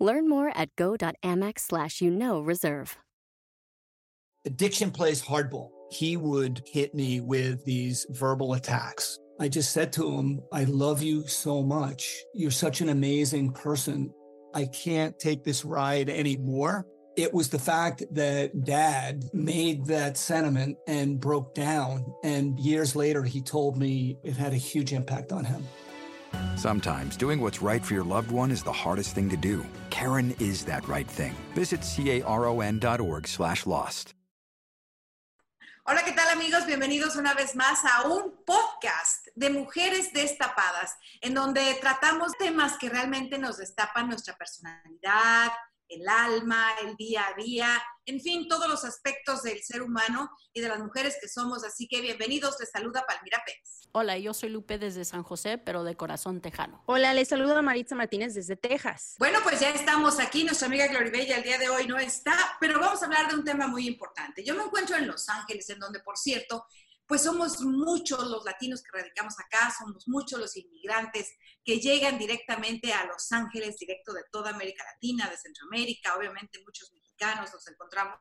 Learn more at go.amex slash you know reserve. Addiction plays hardball. He would hit me with these verbal attacks. I just said to him, I love you so much. You're such an amazing person. I can't take this ride anymore. It was the fact that dad made that sentiment and broke down. And years later, he told me it had a huge impact on him. Sometimes doing what's right for your loved one is the hardest thing to do. Karen is that right thing. Visit caron.org slash lost. Hola, ¿qué tal amigos? Bienvenidos una vez más a un podcast de mujeres destapadas, en donde tratamos temas que realmente nos destapan nuestra personalidad, el alma, el día a día, en fin, todos los aspectos del ser humano y de las mujeres que somos. Así que bienvenidos, les saluda Palmira Pérez. Hola, yo soy Lupe desde San José, pero de corazón tejano. Hola, les saludo a Maritza Martínez desde Texas. Bueno, pues ya estamos aquí, nuestra amiga Gloribella el día de hoy no está, pero vamos a hablar de un tema muy importante. Yo me encuentro en Los Ángeles, en donde, por cierto, pues somos muchos los latinos que radicamos acá, somos muchos los inmigrantes que llegan directamente a Los Ángeles, directo de toda América Latina, de Centroamérica, obviamente muchos mexicanos nos encontramos.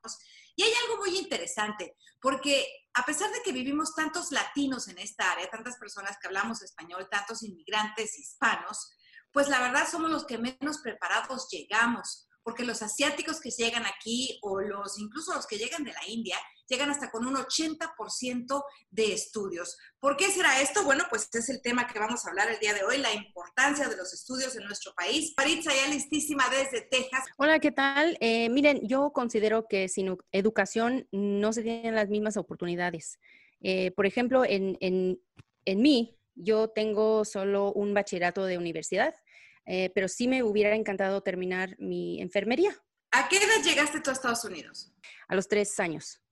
Y hay algo muy interesante, porque a pesar de que vivimos tantos latinos en esta área, tantas personas que hablamos español, tantos inmigrantes hispanos, pues la verdad somos los que menos preparados llegamos porque los asiáticos que llegan aquí o los incluso los que llegan de la India llegan hasta con un 80% de estudios. ¿Por qué será esto? Bueno, pues es el tema que vamos a hablar el día de hoy, la importancia de los estudios en nuestro país. Maritza, ya listísima desde Texas. Hola, ¿qué tal? Eh, miren, yo considero que sin educación no se tienen las mismas oportunidades. Eh, por ejemplo, en, en, en mí, yo tengo solo un bachillerato de universidad eh, pero sí me hubiera encantado terminar mi enfermería. ¿A qué edad llegaste tú a Estados Unidos? A los tres años.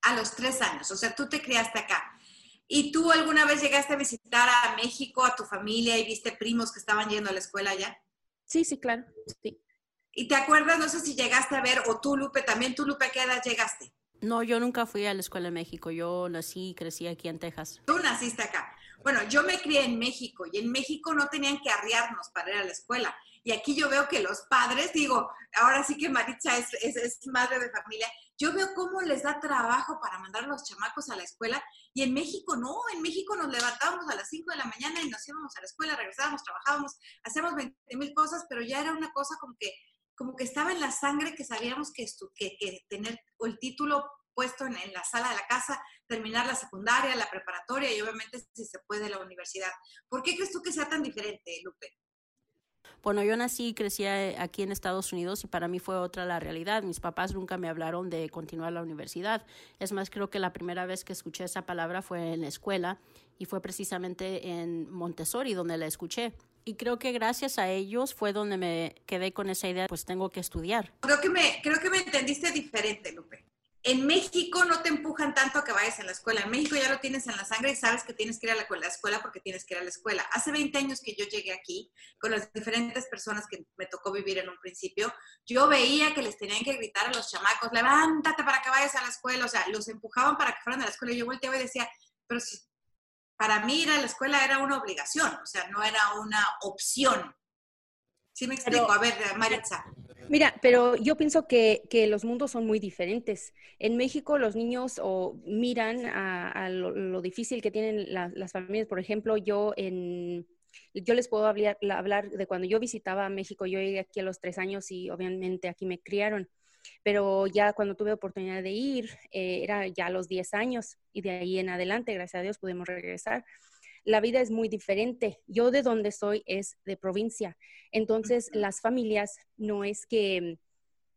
A los tres años, o sea, tú te criaste acá. ¿Y tú alguna vez llegaste a visitar a México, a tu familia y viste primos que estaban yendo a la escuela allá? Sí, sí, claro, sí. ¿Y te acuerdas, no sé si llegaste a ver, o tú, Lupe, también tú, Lupe, ¿a qué edad llegaste? No, yo nunca fui a la escuela en México, yo nací y crecí aquí en Texas. Tú naciste acá. Bueno, yo me crié en México y en México no tenían que arriarnos para ir a la escuela. Y aquí yo veo que los padres, digo, ahora sí que Maritza es, es, madre de familia, yo veo cómo les da trabajo para mandar a los chamacos a la escuela y en México no, en México nos levantábamos a las 5 de la mañana y nos íbamos a la escuela, regresábamos, trabajábamos, hacíamos 20 mil cosas, pero ya era una cosa como que, como que estaba en la sangre que sabíamos que, que, que tener el título puesto en, la sala de la casa, terminar la secundaria, la preparatoria y obviamente si se puede la universidad. ¿Por qué crees tú que sea tan diferente, Lupe? Bueno, yo nací y crecí eh, aquí en Estados Unidos y para mí fue otra la realidad. Mis papás nunca me hablaron de continuar la universidad. Es más, creo que la primera vez que escuché esa palabra fue en la escuela y fue precisamente en Montessori donde la escuché. Y creo que gracias a ellos fue donde me quedé con esa idea, pues tengo que estudiar. Creo que me, creo que me entendiste diferente, Lupe. En México no te empujan tanto a que vayas a la escuela. En México ya lo tienes en la sangre y sabes que tienes que ir a la escuela porque tienes que ir a la escuela. Hace 20 años que yo llegué aquí, con las diferentes personas que me tocó vivir en un principio, yo veía que les tenían que gritar a los chamacos, levántate para que vayas a la escuela. O sea, los empujaban para que fueran a la escuela. Yo volteaba y decía, pero si para mí ir a la escuela era una obligación, o sea, no era una opción. ¿Sí me explico? a ver, Maritza. Mira, pero yo pienso que, que, los mundos son muy diferentes. En México los niños o miran a, lo, difícil que tienen las familias. Por ejemplo, yo en, yo les puedo hablar, hablar, de cuando yo visitaba México. Yo llegué aquí a los tres años y obviamente aquí me criaron. Pero ya cuando tuve oportunidad de ir, eh, era ya a los diez años y de ahí en adelante, gracias a Dios, pudimos regresar la vida es muy diferente. Yo de donde soy es de provincia. Entonces, las familias no es que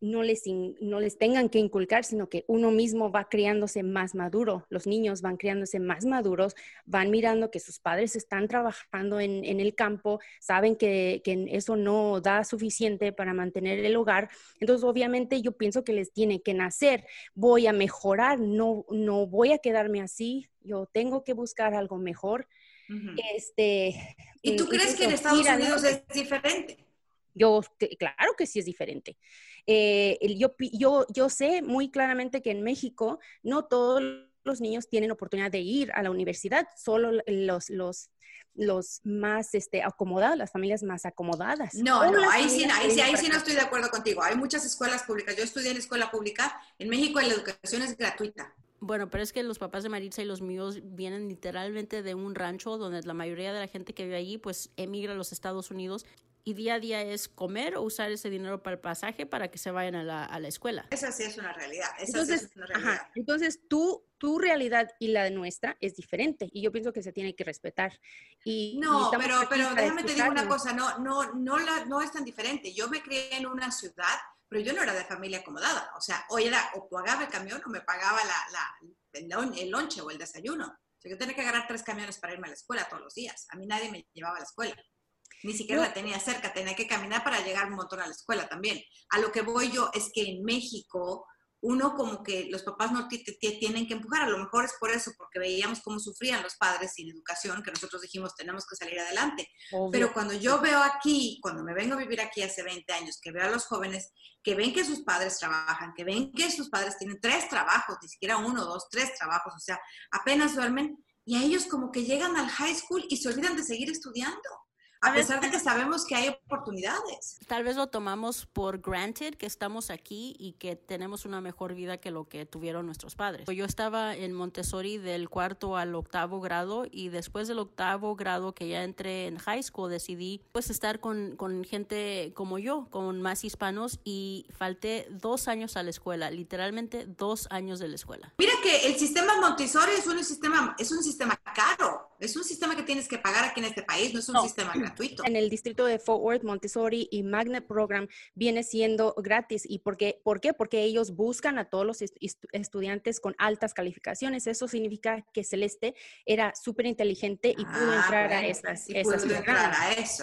no les, no les tengan que inculcar, sino que uno mismo va criándose más maduro. Los niños van criándose más maduros, van mirando que sus padres están trabajando en, el campo, saben que, que, eso no da suficiente para mantener el hogar. Entonces, obviamente, yo pienso que les tiene que nacer. Voy a mejorar, no, no voy a quedarme así, yo tengo que buscar algo mejor. Este, ¿Y tú crees que en Estados Unidos es diferente? Yo, claro que sí es diferente. Eh, yo, yo, yo sé muy claramente que en México no todos los niños tienen oportunidad de ir a la universidad, solo los, los, los más este, acomodados, las familias más acomodadas. No, no, ahí sí, ahí, sí, ahí sí no estoy de acuerdo contigo. Hay muchas escuelas públicas. Yo estudié en escuela pública. En México la educación es gratuita. Bueno, pero es que los papás de Maritza y los míos vienen literalmente de un rancho donde la mayoría de la gente que vive allí pues emigra a los Estados Unidos y día a día es comer o usar ese dinero para el pasaje para que se vayan a la, a la escuela. Esa sí es una realidad. entonces, es una realidad. Ajá, entonces tú, tu realidad y la de nuestra es diferente y yo pienso que se tiene que respetar. Y, no, pero, pero déjame te digo una cosa, no, no, no, la, no es tan diferente. Yo me crié en una ciudad, pero yo no era de familia acomodada. O sea, o era o pagaba el camión o me pagaba la, la, el, lonche o el desayuno. O sea, yo tenía que agarrar tres camiones para irme a la escuela todos los días. A mí nadie me llevaba a la escuela. Ni siquiera la tenía cerca, tenía que caminar para llegar un montón a la escuela también. A lo que voy yo es que en México uno como que los papás no tienen que empujar, a lo mejor es por eso, porque veíamos cómo sufrían los padres sin educación, que nosotros dijimos tenemos que salir adelante. Pero cuando yo veo aquí, cuando me vengo a vivir aquí hace 20 años, que veo a los jóvenes que ven que sus padres trabajan, que ven que sus padres tienen tres trabajos, ni siquiera uno, dos, tres trabajos, o sea, apenas duermen, y a ellos como que llegan al high school y se olvidan de seguir estudiando a pesar de que sabemos que hay oportunidades. Tal vez lo tomamos por granted que estamos aquí y que tenemos una mejor vida que lo que tuvieron nuestros padres. Yo estaba en Montessori del cuarto al octavo grado y después del octavo grado que ya entré en high school decidí pues estar con, con gente como yo, con más hispanos y falté dos años a la escuela, literalmente dos años de la escuela. Mira que el sistema Montessori es un sistema, es un sistema caro, es un sistema que tienes que pagar aquí en este país, no es un sistema caro. En el distrito de Fort Worth, Montessori y Magnet Program viene siendo gratis. ¿Y por qué? ¿Por qué? Porque ellos buscan a todos los estudiantes con altas calificaciones. Eso significa que Celeste era súper inteligente y pudo ah, entrar a esas, esas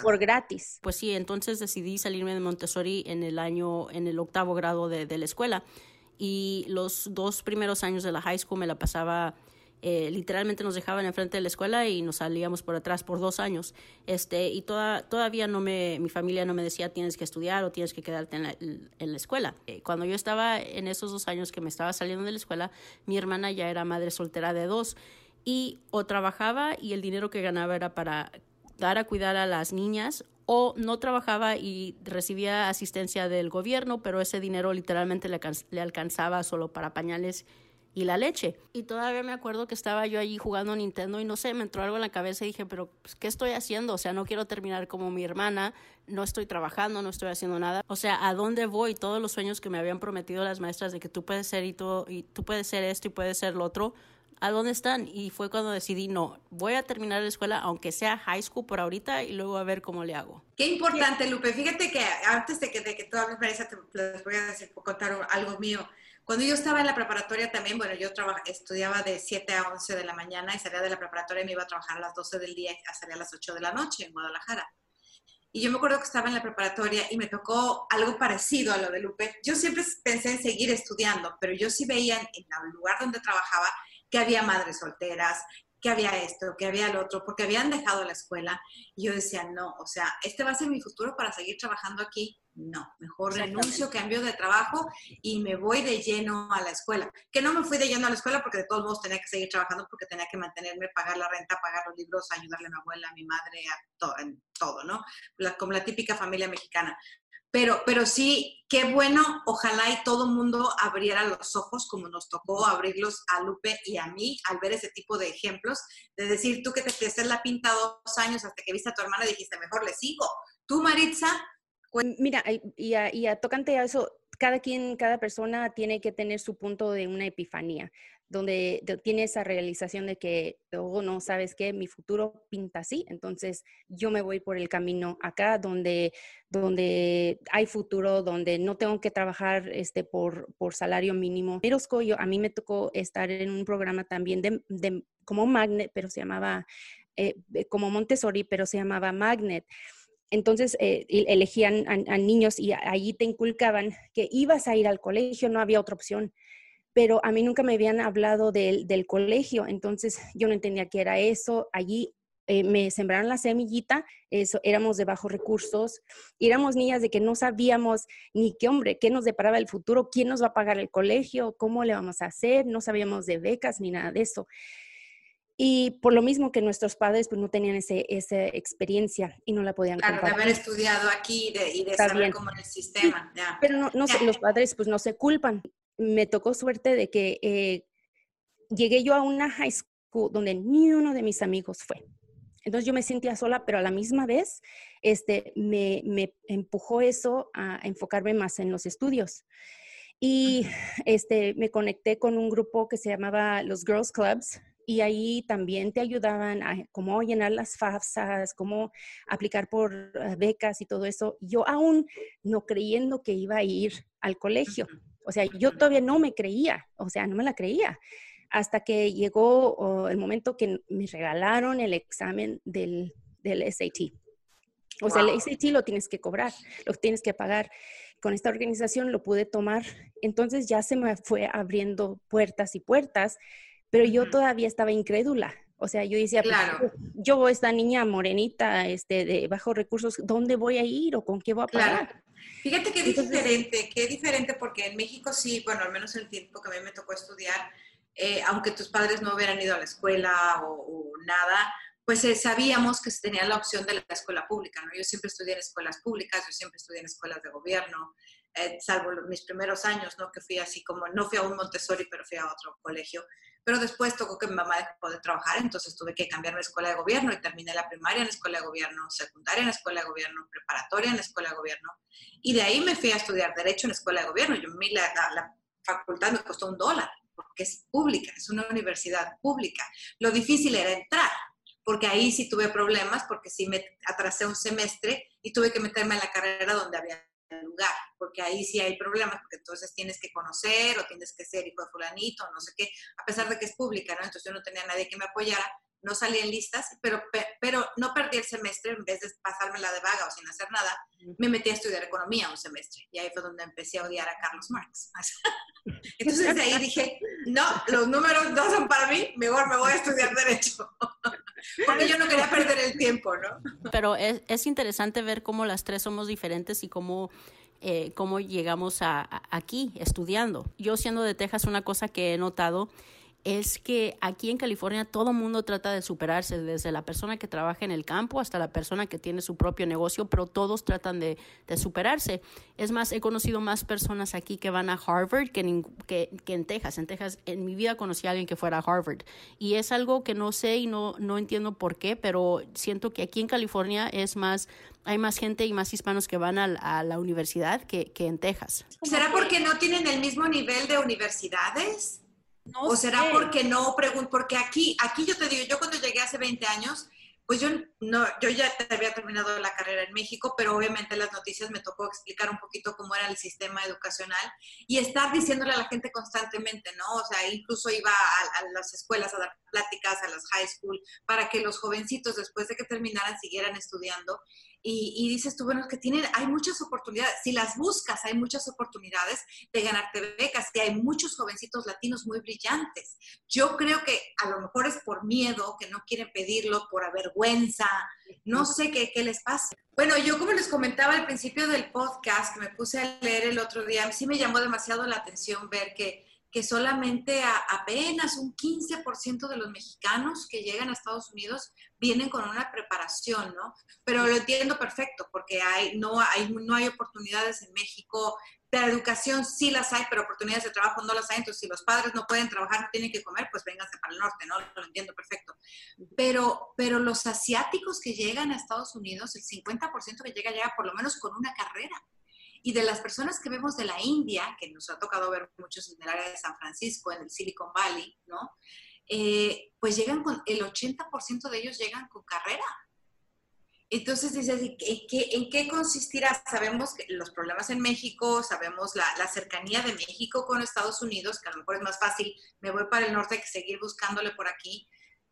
por gratis. Pues sí, entonces decidí salirme de Montessori en el año, en el octavo grado de, de la escuela. Y los dos primeros años de la high school me la pasaba eh, literalmente nos dejaban enfrente de la escuela y nos salíamos por atrás por dos años. Este, y toda, todavía no me, mi familia no me decía tienes que estudiar o tienes que quedarte en la, escuela. Eh, cuando yo estaba en esos dos años que me estaba saliendo de la escuela, mi hermana ya era madre soltera de dos y o trabajaba y el dinero que ganaba era para dar a cuidar a las niñas o no trabajaba y recibía asistencia del gobierno, pero ese dinero literalmente le alcanzaba solo para pañales y la leche. Y todavía me acuerdo que estaba yo allí jugando Nintendo y no sé, me entró algo en la cabeza y dije, pero pues, ¿qué estoy haciendo? O sea, no quiero terminar como mi hermana, no estoy trabajando, no estoy haciendo nada. O sea, ¿a dónde voy? Todos los sueños que me habían prometido las maestras de que tú puedes ser y tú, y tú puedes ser esto y puedes ser lo otro, ¿a dónde están? Y fue cuando decidí, no, voy a terminar la escuela, aunque sea high school por ahorita, y luego a ver cómo le hago. Qué importante, Lupe. Fíjate que antes de que, de que tú hables, Marisa, te les voy a decir, contar algo mío. Cuando yo estaba en la preparatoria también, bueno, yo estudiaba de 7 a 11 de la mañana y salía de la preparatoria y me iba a trabajar a las 12 del día y salía a las 8 de la noche en Guadalajara. Y yo me acuerdo que estaba en la preparatoria y me tocó algo parecido a lo de Lupe. Yo siempre pensé en seguir estudiando, pero yo sí veía en el lugar donde trabajaba que había madres solteras, que había esto, que había lo otro, porque habían dejado la escuela. Y yo decía, no, o sea, este va a ser mi futuro para seguir trabajando aquí. No, mejor renuncio, cambio de trabajo y me voy de lleno a la escuela. Que no me fui de lleno a la escuela porque de todos modos tenía que seguir trabajando porque tenía que mantenerme, pagar la renta, pagar los libros, ayudarle a mi abuela, a mi madre, a todo, en todo, ¿no? como la típica familia mexicana. Pero, pero sí, qué bueno, ojalá y todo mundo abriera los ojos como nos tocó abrirlos a Lupe y a mí al ver ese tipo de ejemplos, de decir, tú que te haces la pinta dos años hasta que viste a tu hermana dijiste, mejor le sigo. Tú, Maritza. Mira, y a, tocante a eso, cada quien, cada persona tiene que tener su punto de una epifanía, donde tiene esa realización de que, oh, no, sabes qué, mi futuro pinta así, entonces yo me voy por el camino acá donde, donde hay futuro, donde no tengo que trabajar este, por, por salario mínimo. Pero yo, a mí me tocó estar en un programa también de, como Magnet, pero se llamaba, eh, como Montessori, pero se llamaba Magnet entonces eh, elegían a, niños y allí te inculcaban que ibas a ir al colegio, no había otra opción. Pero a mí nunca me habían hablado del, colegio, entonces yo no entendía qué era eso. Allí eh, me sembraron la semillita, eso, éramos de bajos recursos, éramos niñas de que no sabíamos ni qué hombre, qué nos deparaba el futuro, quién nos va a pagar el colegio, cómo le vamos a hacer, no sabíamos de becas ni nada de eso. Y por lo mismo que nuestros padres pues no tenían ese, esa experiencia y no la podían claro, de haber estudiado aquí y de, saber cómo en el sistema. Pero no, no los padres pues no se culpan. Me tocó suerte de que eh, llegué yo a una high school donde ni uno de mis amigos fue. Entonces yo me sentía sola, pero a la misma vez este, me, me empujó eso a enfocarme más en los estudios. Y este, me conecté con un grupo que se llamaba los Girls Clubs, y ahí también te ayudaban a cómo llenar las FAFSAs, cómo aplicar por eh, becas y todo eso. Yo aún no creyendo que iba a ir al colegio. O sea, yo todavía no me creía, o sea, no me la creía. Hasta que llegó el momento que me regalaron el examen del, del SAT. O sea, el SAT lo tienes que cobrar, lo tienes que pagar. Con esta organización lo pude tomar. Entonces ya se me fue abriendo puertas y puertas pero yo todavía estaba incrédula. O sea, yo decía, pues, claro. yo, esta niña morenita, este, de bajos recursos, ¿dónde voy a ir o con qué voy a pagar? Claro. Fíjate qué diferente, qué diferente, porque en México sí, bueno, al menos el tiempo que a mí me tocó estudiar, eh, aunque tus padres no hubieran ido a la escuela o, nada, pues eh, sabíamos que se tenía la opción de la escuela pública, ¿no? Yo siempre estudié en escuelas públicas, yo siempre estudié en escuelas de gobierno, eh, salvo mis primeros años, ¿no? Que fui así como, no fui a un Montessori, pero fui a otro colegio. Pero después tocó que mi mamá dejó de trabajar, entonces tuve que cambiar a escuela de gobierno y terminé la primaria en la escuela de gobierno, secundaria en la escuela de gobierno, preparatoria en la escuela de gobierno. Y de ahí me fui a estudiar Derecho en la escuela de gobierno. Yo, la, la, la facultad me costó un dólar, porque es pública, es una universidad pública. Lo difícil era entrar, porque ahí sí tuve problemas, porque sí me atrasé un semestre y tuve que meterme en la carrera donde había lugar, porque ahí sí hay problemas, porque entonces tienes que conocer o tienes que ser hijo de fulanito, no sé qué, a pesar de que es pública, ¿no? Entonces yo no tenía nadie que me apoyara, no salí en listas, pero, pero no perdí el semestre, en vez de pasármela de vaga o sin hacer nada, me metí a estudiar economía un semestre, y ahí fue donde empecé a odiar a Carlos Marx. Entonces de ahí dije, no, los números no son para mí, mejor me voy a estudiar derecho. Porque yo no quería perder el tiempo, ¿no? Pero es, es interesante ver cómo las tres somos diferentes y cómo, eh, cómo llegamos a, aquí estudiando. Yo siendo de Texas, una cosa que he notado es que aquí en California todo mundo trata de superarse, desde la persona que trabaja en el campo hasta la persona que tiene su propio negocio, pero todos tratan de, superarse. Es más, he conocido más personas aquí que van a Harvard que en, que, en Texas. En Texas, en mi vida conocí a alguien que fuera a Harvard. Y es algo que no sé y no, no entiendo por qué, pero siento que aquí en California es más hay más gente y más hispanos que van a, la universidad que, que en Texas. ¿Será porque no tienen el mismo nivel de universidades? ¿O será porque no pregunto? Porque aquí, aquí yo te digo, yo cuando llegué hace 20 años, pues yo no, yo ya había terminado la carrera en México, pero obviamente en las noticias me tocó explicar un poquito cómo era el sistema educacional y estar diciéndole a la gente constantemente, ¿no? O sea, incluso iba a, a las escuelas a dar pláticas, a las high school, para que los jovencitos después de que terminaran siguieran estudiando y, dices tú, bueno, que tienen, hay muchas oportunidades, si las buscas, hay muchas oportunidades de ganarte becas, que hay muchos jovencitos latinos muy brillantes. Yo creo que a lo mejor es por miedo, que no quieren pedirlo, por avergüenza, no sé qué, qué les pasa. Bueno, yo como les comentaba al principio del podcast que me puse a leer el otro día, sí me llamó demasiado la atención ver que que solamente apenas un 15% de los mexicanos que llegan a Estados Unidos vienen con una preparación, ¿no? Pero lo entiendo perfecto, porque hay, no, hay, no hay oportunidades en México. De educación sí las hay, pero oportunidades de trabajo no las hay. Entonces, si los padres no pueden trabajar, no tienen que comer, pues vénganse para el norte, ¿no? Lo entiendo perfecto. Pero, pero los asiáticos que llegan a Estados Unidos, el 50% que llega, llega por lo menos con una carrera. Y de las personas que vemos de la India, que nos ha tocado ver muchos en el área de San Francisco, en el Silicon Valley, ¿no? Eh, pues llegan con, el 80% de ellos llegan con carrera. Entonces dices, ¿en qué, ¿en qué consistirá? Sabemos que los problemas en México, sabemos la, la, cercanía de México con Estados Unidos, que a lo mejor es más fácil, me voy para el norte que seguir buscándole por aquí,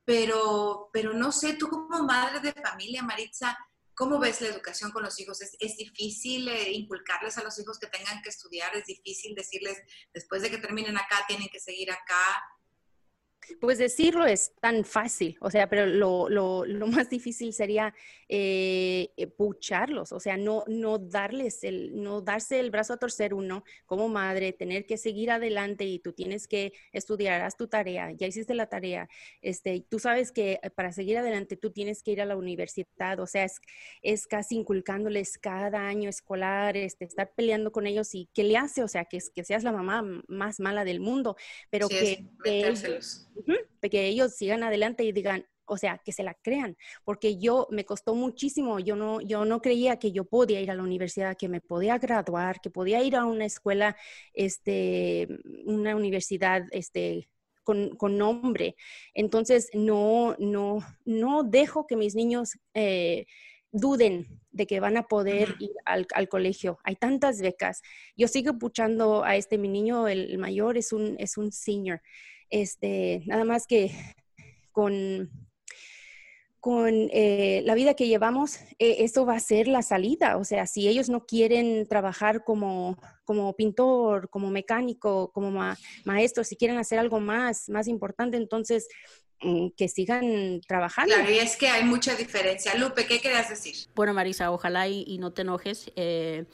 pero, pero no sé, tú como madre de familia, Maritza, ¿cómo ves la educación con los hijos? ¿Es, es difícil eh, inculcarles a los hijos que tengan que estudiar? ¿Es difícil decirles, después de que terminen acá, tienen que seguir acá? Pues decirlo es tan fácil, o sea, pero lo, lo, lo más difícil sería eh, eh, pucharlos, o sea, no, no darles el, no darse el brazo a torcer uno como madre, tener que seguir adelante y tú tienes que estudiar, haz tu tarea, ya hiciste la tarea, este, tú sabes que eh, para seguir adelante tú tienes que ir a la universidad, o sea, es, es casi inculcándoles cada año escolar, este, estar peleando con ellos y qué le hace, o sea, que, que seas la mamá más mala del mundo, pero que, que que ellos sigan adelante y digan, o sea, que se la crean, porque yo me costó muchísimo, yo no, yo no creía que yo podía ir a la universidad, que me podía graduar, que podía ir a una escuela, este, una universidad, este, con, con, nombre. Entonces, no, no, no dejo que mis niños eh, duden de que van a poder ir al, al, colegio. Hay tantas becas. Yo sigo puchando a este, mi niño, el, mayor, es un, es un senior. Este, nada más que con, con eh, la vida que llevamos, eh, eso va a ser la salida. O sea, si ellos no quieren trabajar como, como pintor, como mecánico, como maestro, si quieren hacer algo más, más importante, entonces mm, que sigan trabajando. Claro, y es que hay mucha diferencia. Lupe, ¿qué querías decir? Bueno, Marisa, ojalá y, y no te enojes. Eh,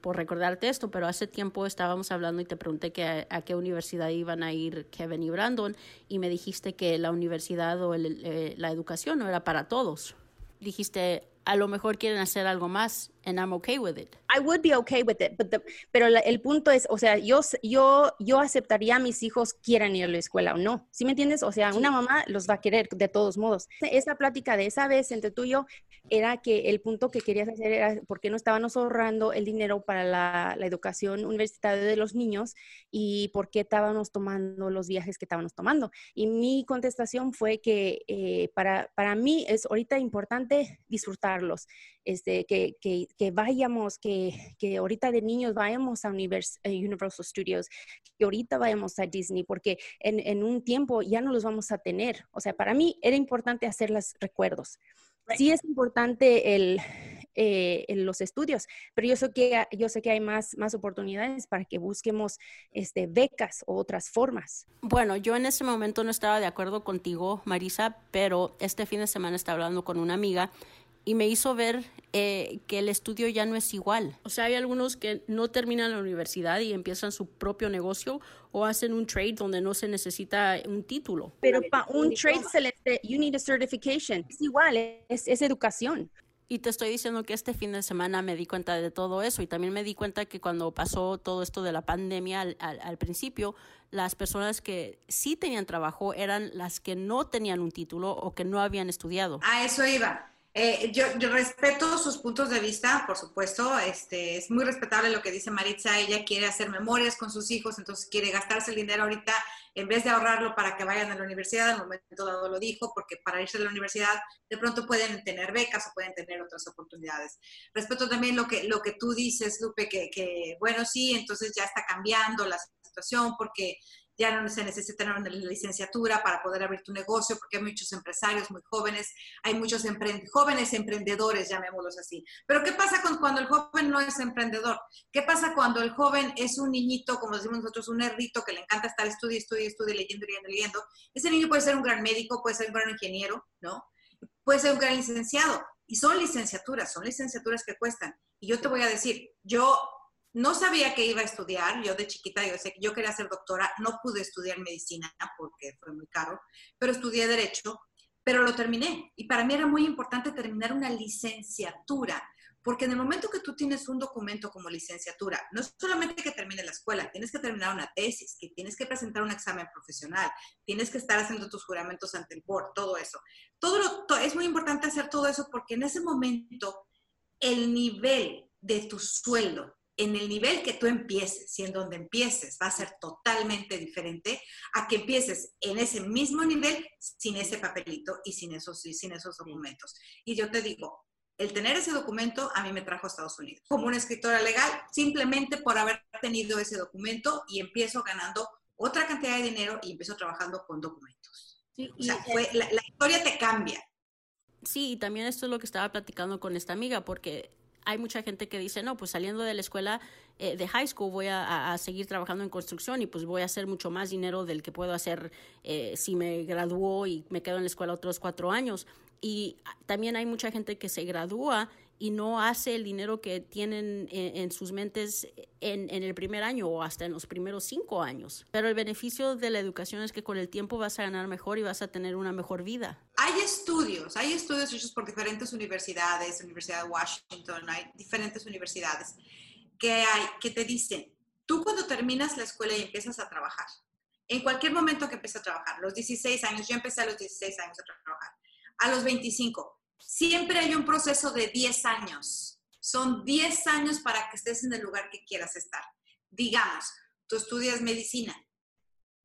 por recordarte esto, pero hace tiempo estábamos hablando y te pregunté que a, qué universidad iban a ir Kevin y Brandon y me dijiste que la universidad o el, eh, la educación no era para todos. Dijiste, a lo mejor quieren hacer algo más and I'm okay with it. I would be okay with it, but pero el punto es, o sea, yo, yo, yo aceptaría a mis hijos quieran ir a la escuela o no, ¿sí me entiendes? O sea, una mamá los va a querer de todos modos. Esa plática de esa vez entre tú y yo era que el punto que querías hacer era por qué no estábamos ahorrando el dinero para la, la educación universitaria de los niños y por qué estábamos tomando los viajes que estábamos tomando. Y mi contestación fue que eh, para, para mí es ahorita importante disfrutarlos, este, que, que que vayamos, que, que ahorita de niños vayamos a eh, Universal Studios, que ahorita vayamos a Disney, porque en, en, un tiempo ya no los vamos a tener. O sea, para mí era importante hacer los recuerdos. Sí es importante el, eh, los estudios, pero yo sé que, yo sé que hay más, más oportunidades para que busquemos este, becas o otras formas. Bueno, yo en ese momento no estaba de acuerdo contigo, Marisa, pero este fin de semana estaba hablando con una amiga y me hizo ver eh, que el estudio ya no es igual. O sea, hay algunos que no terminan la universidad y empiezan su propio negocio o hacen un trade donde no se necesita un título. Pero para un trade se you need a certification. Es igual, es, es educación. Y te estoy diciendo que este fin de semana me di cuenta de todo eso y también me di cuenta que cuando pasó todo esto de la pandemia al, al, al, principio, las personas que sí tenían trabajo eran las que no tenían un título o que no habían estudiado. A eso iba. Eh, yo, respeto sus puntos de vista, por supuesto, este, es muy respetable lo que dice Maritza, ella quiere hacer memorias con sus hijos, entonces quiere gastarse el dinero ahorita en vez de ahorrarlo para que vayan a la universidad, al momento dado lo dijo, porque para irse a la universidad de pronto pueden tener becas o pueden tener otras oportunidades. Respeto también lo que, lo que tú dices, Lupe, que bueno, sí, entonces ya está cambiando la situación porque ya no se necesita una licenciatura para poder abrir tu negocio, porque hay muchos empresarios muy jóvenes, hay muchos jóvenes emprendedores, llamémoslos así. Pero ¿qué pasa con cuando el joven no es emprendedor? ¿Qué pasa cuando el joven es un niñito, como decimos nosotros, un nerdito que le encanta estar estudiando, estudiando, estudiando, leyendo, leyendo, leyendo? Ese niño puede ser un gran médico, puede ser un gran ingeniero, ¿no? Puede ser un gran licenciado. Y son licenciaturas, son licenciaturas que cuestan. Y yo te voy a decir, yo no sabía que iba a estudiar, yo de chiquita yo yo quería ser doctora, no pude estudiar medicina porque fue muy caro, pero estudié derecho, pero lo terminé. Y para mí era muy importante terminar una licenciatura, porque en el momento que tú tienes un documento como licenciatura, no es solamente que termine la escuela, tienes que terminar una tesis, que tienes que presentar un examen profesional, tienes que estar haciendo tus juramentos ante el board, todo eso. Todo es muy importante hacer todo eso porque en ese momento el nivel de tu sueldo en el nivel que tú empieces y en donde empieces va a ser totalmente diferente a que empieces en ese mismo nivel sin ese papelito y sin esos, sin esos documentos. Y yo te digo, el tener ese documento a mí me trajo a Estados Unidos como una escritora legal, simplemente por haber tenido ese documento y empiezo ganando otra cantidad de dinero y empiezo trabajando con documentos. o sea, la, la historia te cambia. Sí, y también esto es lo que estaba platicando con esta amiga, porque hay mucha gente que dice, no, pues saliendo de la escuela eh, de high school voy a, seguir trabajando en construcción y pues voy a hacer mucho más dinero del que puedo hacer eh, si me gradúo y me quedo en la escuela otros cuatro años. Y también hay mucha gente que se gradúa y no hace el dinero que tienen en, sus mentes en, en, el primer año o hasta en los primeros cinco años. Pero el beneficio de la educación es que con el tiempo vas a ganar mejor y vas a tener una mejor vida. Hay hay estudios hechos por diferentes universidades, Universidad de Washington, hay diferentes universidades que, hay, que te dicen, tú cuando terminas la escuela y empiezas a trabajar, en cualquier momento que empieces a trabajar, los 16 años, yo empecé a los 16 años a trabajar, a los 25, siempre hay un proceso de 10 años. Son 10 años para que estés en el lugar que quieras estar. Digamos, tú estudias medicina,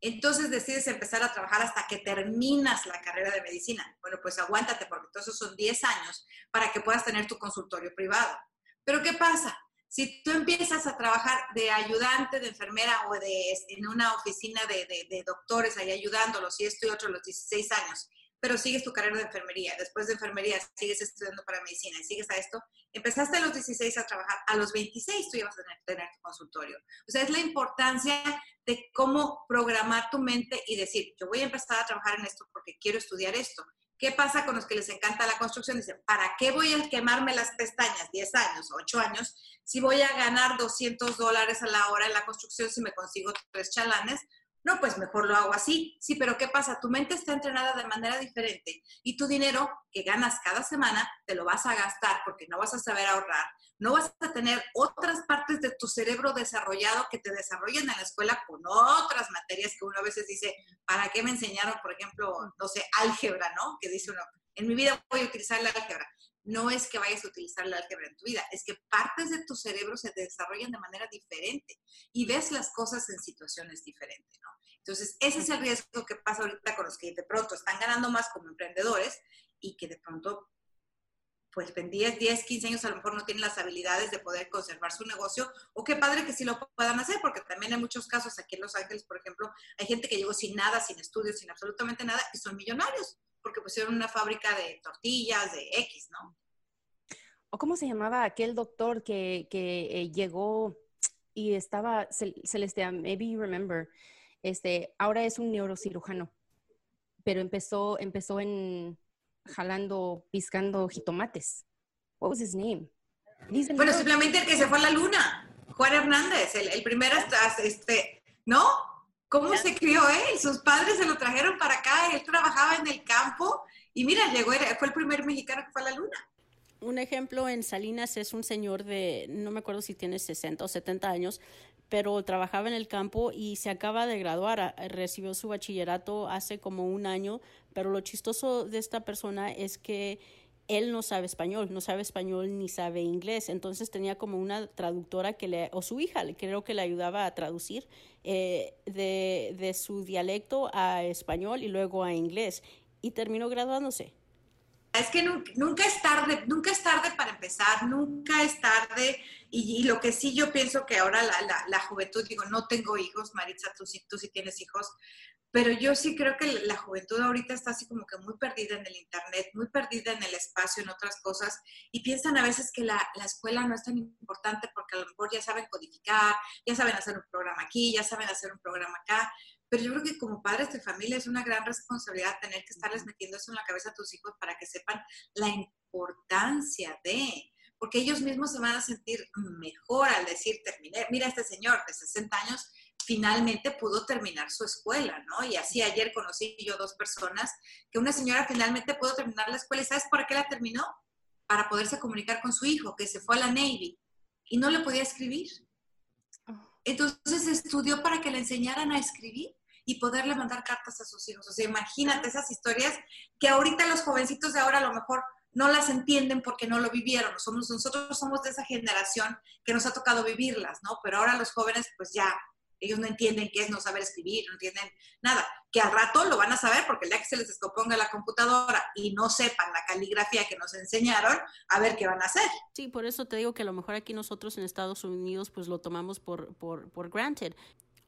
entonces decides empezar a trabajar hasta que terminas la carrera de medicina. Bueno, pues aguántate porque entonces son 10 años para que puedas tener tu consultorio privado. Pero ¿qué pasa? Si tú empiezas a trabajar de ayudante, de enfermera o de, en una oficina de, de, de doctores ahí ayudándolos y esto y otro a los 16 años pero sigues tu carrera de enfermería, después de enfermería sigues estudiando para medicina y sigues a esto, empezaste a los 16 a trabajar, a los 26 tú ibas a tener, tu consultorio. O sea, es la importancia de cómo programar tu mente y decir, yo voy a empezar a trabajar en esto porque quiero estudiar esto. ¿Qué pasa con los que les encanta la construcción? Dicen, ¿para qué voy a quemarme las pestañas 10 años, 8 años, si voy a ganar 200 dólares a la hora en la construcción si me consigo tres chalanes? No, pues mejor lo hago así. Sí, pero ¿qué pasa? Tu mente está entrenada de manera diferente y tu dinero que ganas cada semana te lo vas a gastar porque no vas a saber ahorrar. No vas a tener otras partes de tu cerebro desarrollado que te desarrollen en la escuela con otras materias que uno a veces dice, ¿para qué me enseñaron, por ejemplo, no sé, álgebra, ¿no? Que dice uno, en mi vida voy a utilizar la álgebra no es que vayas a utilizar la álgebra en tu vida, es que partes de tu cerebro se desarrollan de manera diferente y ves las cosas en situaciones diferentes, ¿no? Entonces, ese es el riesgo que pasa ahorita con los que de pronto están ganando más como emprendedores y que de pronto, pues en 10, 10, 15 años a lo mejor no tienen las habilidades de poder conservar su negocio, o qué padre que sí lo puedan hacer, porque también hay muchos casos aquí en Los Ángeles, por ejemplo, hay gente que llegó sin nada, sin estudios, sin absolutamente nada, y son millonarios porque pusieron una fábrica de tortillas, de X, ¿no? ¿O cómo se llamaba aquel doctor que, eh, llegó y estaba, Celeste, maybe you remember, este, ahora es un neurocirujano, pero empezó, empezó en jalando, piscando jitomates. What was his name? Bueno, simplemente el que se fue a la luna, Juan Hernández, el, el primer hasta, este, ¿no? ¿Cómo se crió él? Sus padres se lo trajeron para acá, él trabajaba en el campo y mira, llegó, fue el primer mexicano que fue a la luna. Un ejemplo en Salinas es un señor de, no me acuerdo si tiene 60 o 70 años, pero trabajaba en el campo y se acaba de graduar, recibió su bachillerato hace como un año, pero lo chistoso de esta persona es que él no sabe español, no sabe español ni sabe inglés, entonces tenía como una traductora que le, o su hija, creo que le ayudaba a traducir eh, de, de su dialecto a español y luego a inglés, y terminó graduándose. Es que nunca, es tarde, nunca es tarde para empezar, nunca es tarde. Y, lo que sí yo pienso que ahora la, la, la, juventud, digo, no tengo hijos, Maritza, tú sí, tú sí tienes hijos, pero yo sí creo que la juventud ahorita está así como que muy perdida en el Internet, muy perdida en el espacio, en otras cosas, y piensan a veces que la, la, escuela no es tan importante porque a lo mejor ya saben codificar, ya saben hacer un programa aquí, ya saben hacer un programa acá, pero yo creo que como padres de familia es una gran responsabilidad tener que estarles metiendo eso en la cabeza a tus hijos para que sepan la importancia de, porque ellos mismos se van a sentir mejor al decir, terminé, mira este señor de 60 años finalmente pudo terminar su escuela, ¿no? Y así ayer conocí yo dos personas, que una señora finalmente pudo terminar la escuela, ¿y sabes por qué la terminó? Para poderse comunicar con su hijo, que se fue a la Navy y no le podía escribir. Entonces estudió para que le enseñaran a escribir y poderle mandar cartas a sus hijos. O sea, imagínate esas historias que ahorita los jovencitos de ahora a lo mejor no las entienden porque no lo vivieron. Somos, nosotros somos de esa generación que nos ha tocado vivirlas, ¿no? Pero ahora los jóvenes, pues ya, ellos no entienden qué es no saber escribir, no entienden nada. Que al rato lo van a saber porque el día que se les descomponga la computadora y no sepan la caligrafía que nos enseñaron, a ver qué van a hacer. Sí, por eso te digo que a lo mejor aquí nosotros en Estados Unidos pues lo tomamos por, por, por granted.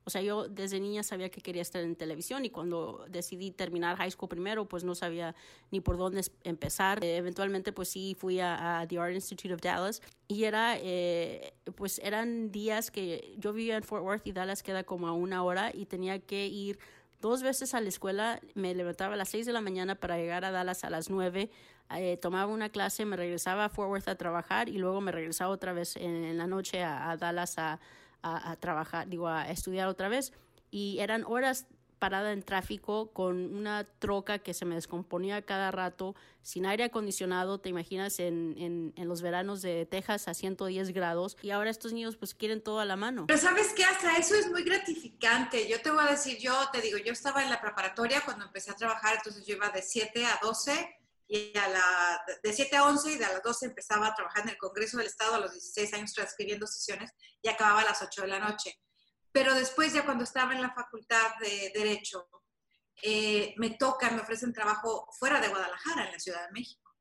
O sea, yo desde niña sabía que quería estar en televisión y cuando decidí terminar high school primero, pues no sabía ni por dónde empezar. Eh, eventualmente, pues sí, fui a, The Art Institute of Dallas y era, eh, pues eran días que yo vivía en Fort Worth y Dallas queda como a una hora y tenía que ir dos veces a la escuela. Me levantaba a las seis de la mañana para llegar a Dallas a las nueve. Eh, tomaba una clase, me regresaba a Fort Worth a trabajar y luego me regresaba otra vez en, la noche a Dallas a a, trabajar, digo, a estudiar otra vez. Y eran horas parada en tráfico con una troca que se me descomponía cada rato, sin aire acondicionado, te imaginas en, en, en, los veranos de Texas a 110 grados, y ahora estos niños pues quieren todo a la mano. Pero sabes qué, hasta eso es muy gratificante. Yo te voy a decir, yo te digo, yo estaba en la preparatoria cuando empecé a trabajar, entonces yo iba de 7 a 12 y a la, de 7 a 11 y de a las 12 empezaba a trabajar en el Congreso del Estado a los 16 años transcribiendo sesiones y acababa a las 8 de la noche. Pero después ya cuando estaba en la facultad de Derecho, eh, me toca, me ofrecen trabajo fuera de Guadalajara, en la Ciudad de México.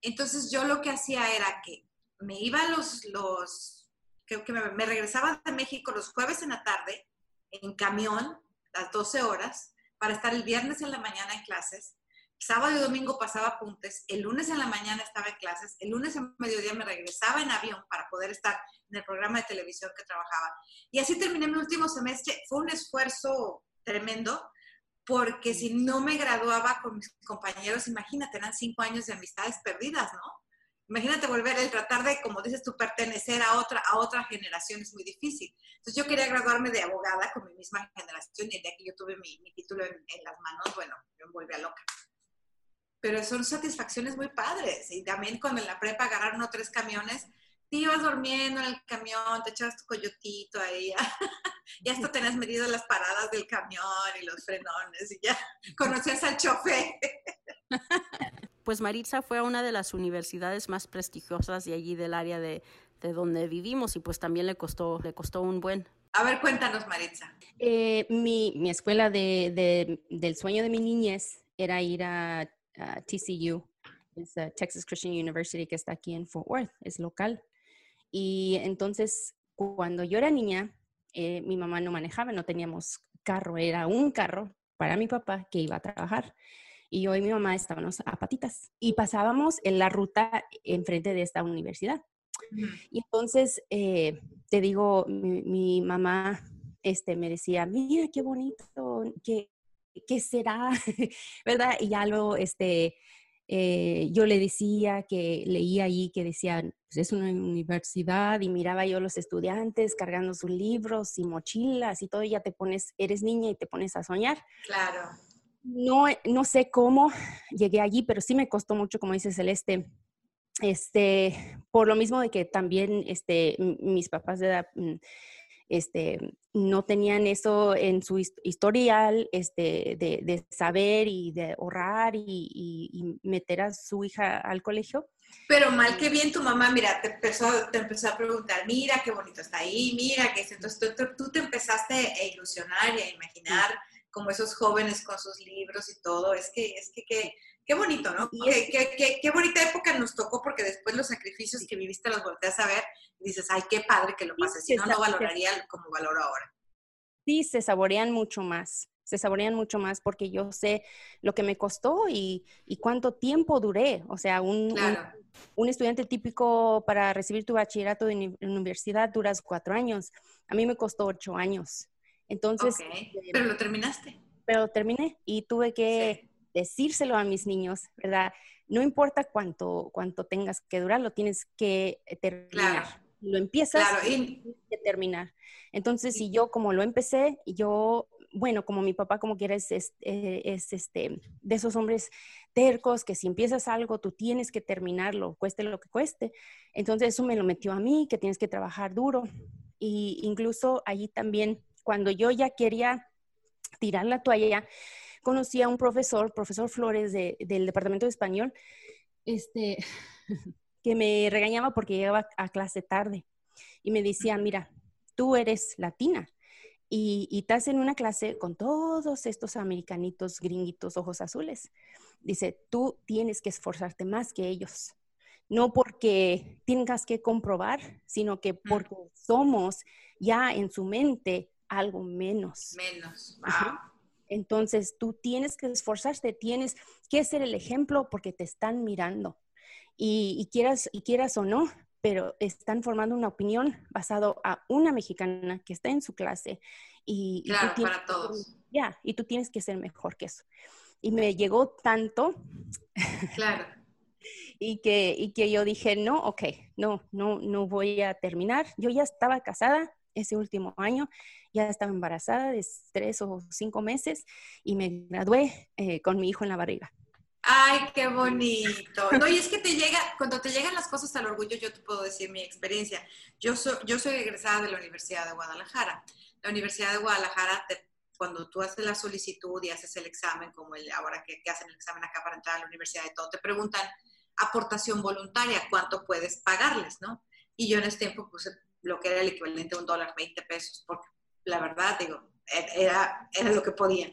Entonces yo lo que hacía era que me iba los, los que, que me, regresaba de México los jueves en la tarde en camión, las 12 horas, para estar el viernes en la mañana en clases sábado y domingo pasaba apuntes, el lunes en la mañana estaba en clases, el lunes en mediodía me regresaba en avión para poder estar en el programa de televisión que trabajaba. Y así terminé mi último semestre. Fue un esfuerzo tremendo, porque si no me graduaba con mis compañeros, imagínate, eran cinco años de amistades perdidas, ¿no? Imagínate volver el tratar de, como dices tú, pertenecer a otra, a otra generación es muy difícil. Entonces yo quería graduarme de abogada con mi misma generación y el día que yo tuve mi, título en, en, las manos, bueno, yo me volví a loca pero son satisfacciones muy padres. Y también cuando en la prepa agarraron o tres camiones, te ibas durmiendo en el camión, te echabas tu coyotito ahí, ya hasta tenías medido las paradas del camión y los frenones y ya conocías al chofer. Pues Maritza fue a una de las universidades más prestigiosas de allí del área de, de donde vivimos y pues también le costó, le costó un buen. A ver, cuéntanos, Maritza. Eh, mi, mi, escuela de, de, del sueño de mi niñez era ir a TCU, es Texas Christian University que está aquí en Fort Worth, es local. Y entonces, cuando yo era niña, eh, mi mamá no manejaba, no teníamos carro, era un carro para mi papá que iba a trabajar. Y yo y mi mamá estábamos a patitas y pasábamos en la ruta enfrente de esta universidad. Y entonces, eh, te digo, mi, mi, mamá este, me decía, mira qué bonito, qué, ¿qué será? ¿Verdad? Y ya luego, este, eh, yo le decía que leía ahí que decían, pues es una universidad y miraba yo los estudiantes cargando sus libros y mochilas y todo, y ya te pones, eres niña y te pones a soñar. Claro. No, no sé cómo llegué allí, pero sí me costó mucho, como dice Celeste, este, por lo mismo de que también, este, mis papás de edad, mm, este, no tenían eso en su historial este, de, saber y de ahorrar y, meter a su hija al colegio. Pero mal que bien tu mamá, mira, te empezó, te empezó a preguntar, mira qué bonito está ahí, mira que es. Entonces tú, te empezaste a ilusionar y a imaginar como esos jóvenes con sus libros y todo. Es que, es que, que Qué bonito, ¿no? Qué, qué, bonita época nos tocó porque después los sacrificios que viviste los volteas a ver y dices, ay, qué padre que lo pases, si no, no valoraría como valoro ahora. Sí, se saborean mucho más, se saborean mucho más porque yo sé lo que me costó y, y cuánto tiempo duré. O sea, un, un, estudiante típico para recibir tu bachillerato de universidad duras cuatro años. A mí me costó ocho años. Entonces... Eh, pero lo terminaste. Pero terminé y tuve que decírselo a mis niños, ¿verdad? No importa cuánto, cuánto tengas que durar, lo tienes que eh, terminar. Lo empiezas y tienes que terminar. Entonces, si yo como lo empecé, yo, bueno, como mi papá como quiera es, es, eh, este, de esos hombres tercos que si empiezas algo, tú tienes que terminarlo, cueste lo que cueste. Entonces, eso me lo metió a mí, que tienes que trabajar duro. Y incluso allí también, cuando yo ya quería tirar la toalla, conocí a un profesor, profesor Flores del Departamento de Español, este, que me regañaba porque llegaba a clase tarde y me decía, mira, tú eres latina y, y, estás en una clase con todos estos americanitos, gringuitos, ojos azules. Dice, tú tienes que esforzarte más que ellos. No porque tengas que comprobar, sino que porque somos ya en su mente algo menos. Menos. Wow. Entonces, tú tienes que esforzarte, tienes que ser el ejemplo porque te están mirando. Y, quieras, y quieras o no, pero están formando una opinión basado a una mexicana que está en su clase. Y, claro, para todos. Ya, y tú tienes que ser mejor que eso. Y me llegó tanto. Claro. y, que, y que yo dije, no, ok, no, no, no voy a terminar. Yo ya estaba casada ese último año, ya estaba embarazada de tres o cinco meses y me gradué eh, con mi hijo en la barriga. Ay, qué bonito. No, y es que te llega, cuando te llegan las cosas al orgullo, yo te puedo decir mi experiencia. Yo, soy yo soy egresada de la Universidad de Guadalajara. La Universidad de Guadalajara, cuando tú haces la solicitud y haces el examen, como el, ahora que, que, hacen el examen acá para entrar a la universidad y todo, te preguntan aportación voluntaria, cuánto puedes pagarles, ¿no? Y yo en ese tiempo puse lo que era el equivalente a un dólar, 20 pesos, porque la verdad, digo, e, era, era lo que podía.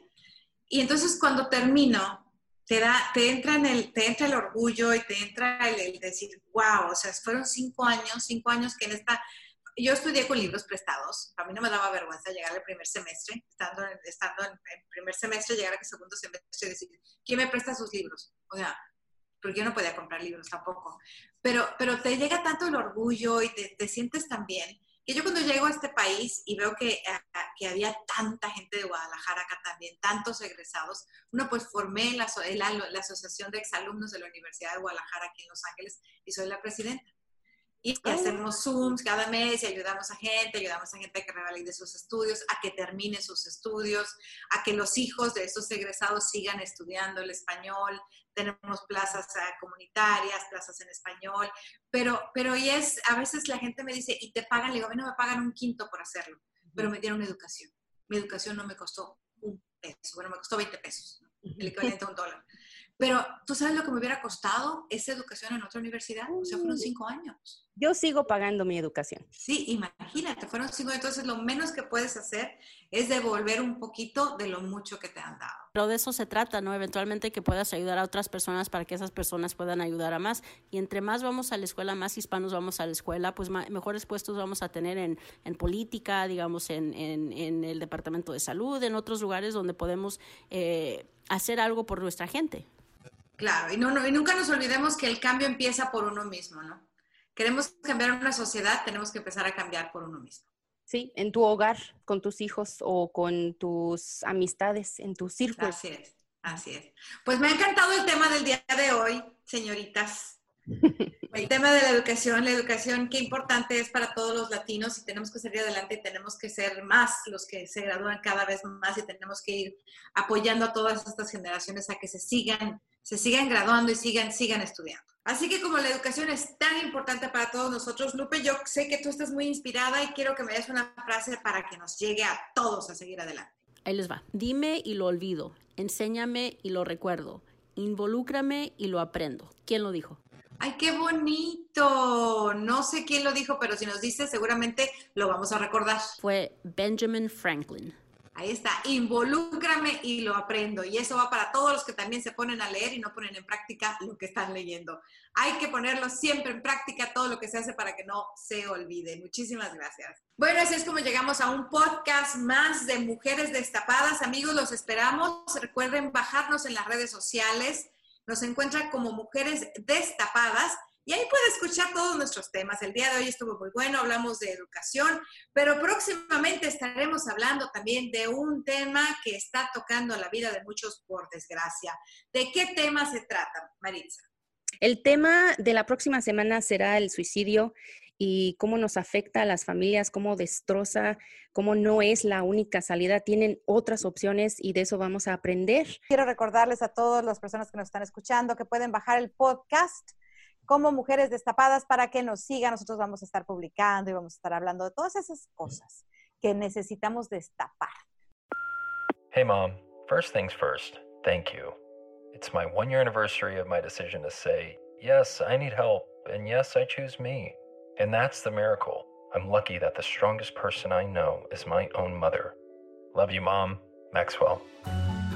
Y entonces cuando termino, te, da, te, entra en el, te entra el orgullo y te entra el, decir, wow, o sea, fueron cinco años, cinco años que en esta... Yo estudié con libros prestados, a mí no me daba vergüenza llegar al primer semestre, estando, en, estando en el primer semestre, llegar al segundo semestre y decir, ¿quién me presta sus libros? O sea, porque yo no podía comprar libros tampoco. Pero, pero te llega tanto el orgullo y te, te sientes tan bien que yo cuando llego a este país y veo que, que, había tanta gente de Guadalajara acá también, tantos egresados, uno pues formé la, la, la Asociación de Exalumnos de la Universidad de Guadalajara aquí en Los Ángeles y soy la presidenta. Y oh. hacemos Zooms cada mes y ayudamos a gente, ayudamos a gente a que revalide sus estudios, a que termine sus estudios, a que los hijos de estos egresados sigan estudiando el español. Tenemos plazas ah, comunitarias, plazas en español, pero, pero y es, a veces la gente me dice, ¿y te pagan? Le digo, a mí no me pagan un quinto por hacerlo, pero me dieron educación. Mi educación no me costó un peso, bueno, me costó 20 pesos, el equivalente a un dólar. Pero tú sabes lo que me hubiera costado esa educación en otra universidad. O sea, fueron cinco años. Yo sigo pagando mi educación. Sí, imagínate, fueron cinco años. Entonces, lo menos que puedes hacer es devolver un poquito de lo mucho que te han dado. Pero de eso se trata, ¿no? Eventualmente que puedas ayudar a otras personas para que esas personas puedan ayudar a más. Y entre más vamos a la escuela, más hispanos vamos a la escuela, pues mejores puestos vamos a tener en, en política, digamos, en, en, en, el departamento de salud, en otros lugares donde podemos eh, hacer algo por nuestra gente. Claro, y, no, y nunca nos olvidemos que el cambio empieza por uno mismo, ¿no? Queremos cambiar una sociedad, tenemos que empezar a cambiar por uno mismo. Sí, en tu hogar, con tus hijos o con tus amistades, en tu círculo. Así es, así es. Pues me ha encantado el tema del día de hoy, señoritas. El tema de la educación, la educación, qué importante es para todos los latinos y tenemos que salir adelante y tenemos que ser más los que se gradúan cada vez más y tenemos que ir apoyando a todas estas generaciones a que se sigan se sigan graduando y sigan, sigan estudiando. Así que como la educación es tan importante para todos nosotros, Lupe, yo sé que tú estás muy inspirada y quiero que me des una frase para que nos llegue a todos a seguir adelante. Ahí les va. Dime y lo olvido. Enséñame y lo recuerdo. Involúcrame y lo aprendo. ¿Quién lo dijo? ¡Ay, qué bonito! No sé quién lo dijo, pero si nos dice, seguramente lo vamos a recordar. Fue Benjamin Franklin. Ahí está, involúcrame y lo aprendo. Y eso va para todos los que también se ponen a leer y no ponen en práctica lo que están leyendo. Hay que ponerlo siempre en práctica, todo lo que se hace para que no se olvide. Muchísimas gracias. Bueno, así es como llegamos a un podcast más de Mujeres Destapadas. Amigos, los esperamos. Recuerden bajarnos en las redes sociales. Nos encuentran como Mujeres Destapadas y ahí puede escuchar todos nuestros temas. El día de hoy estuvo muy bueno, hablamos de educación, pero próximamente estaremos hablando también de un tema que está tocando la vida de muchos por desgracia. ¿De qué tema se trata, Maritza? El tema de la próxima semana será el suicidio y cómo nos afecta a las familias, cómo destroza, cómo no es la única salida, tienen otras opciones y de eso vamos a aprender. Quiero recordarles a todas las personas que nos están escuchando que pueden bajar el podcast como Mujeres Destapadas para que nos sigan. Nosotros vamos a estar publicando y vamos a estar hablando de todas esas cosas que necesitamos destapar. Hey, Mom. First things first, thank you. It's my one year anniversary of my decision to say Yes, I need help, and yes, I choose me. And that's the miracle. I'm lucky that the strongest person I know is my own mother. Love you, Mom. Maxwell.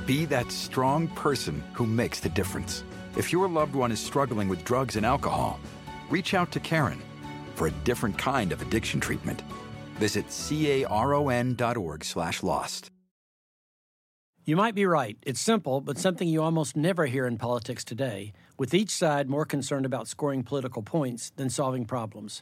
Be that strong person who makes the difference. If your loved one is struggling with drugs and alcohol, reach out to Karen for a different kind of addiction treatment. Visit caron.org slash lost. You might be right. It's simple, but something you almost never hear in politics today, with each side more concerned about scoring political points than solving problems.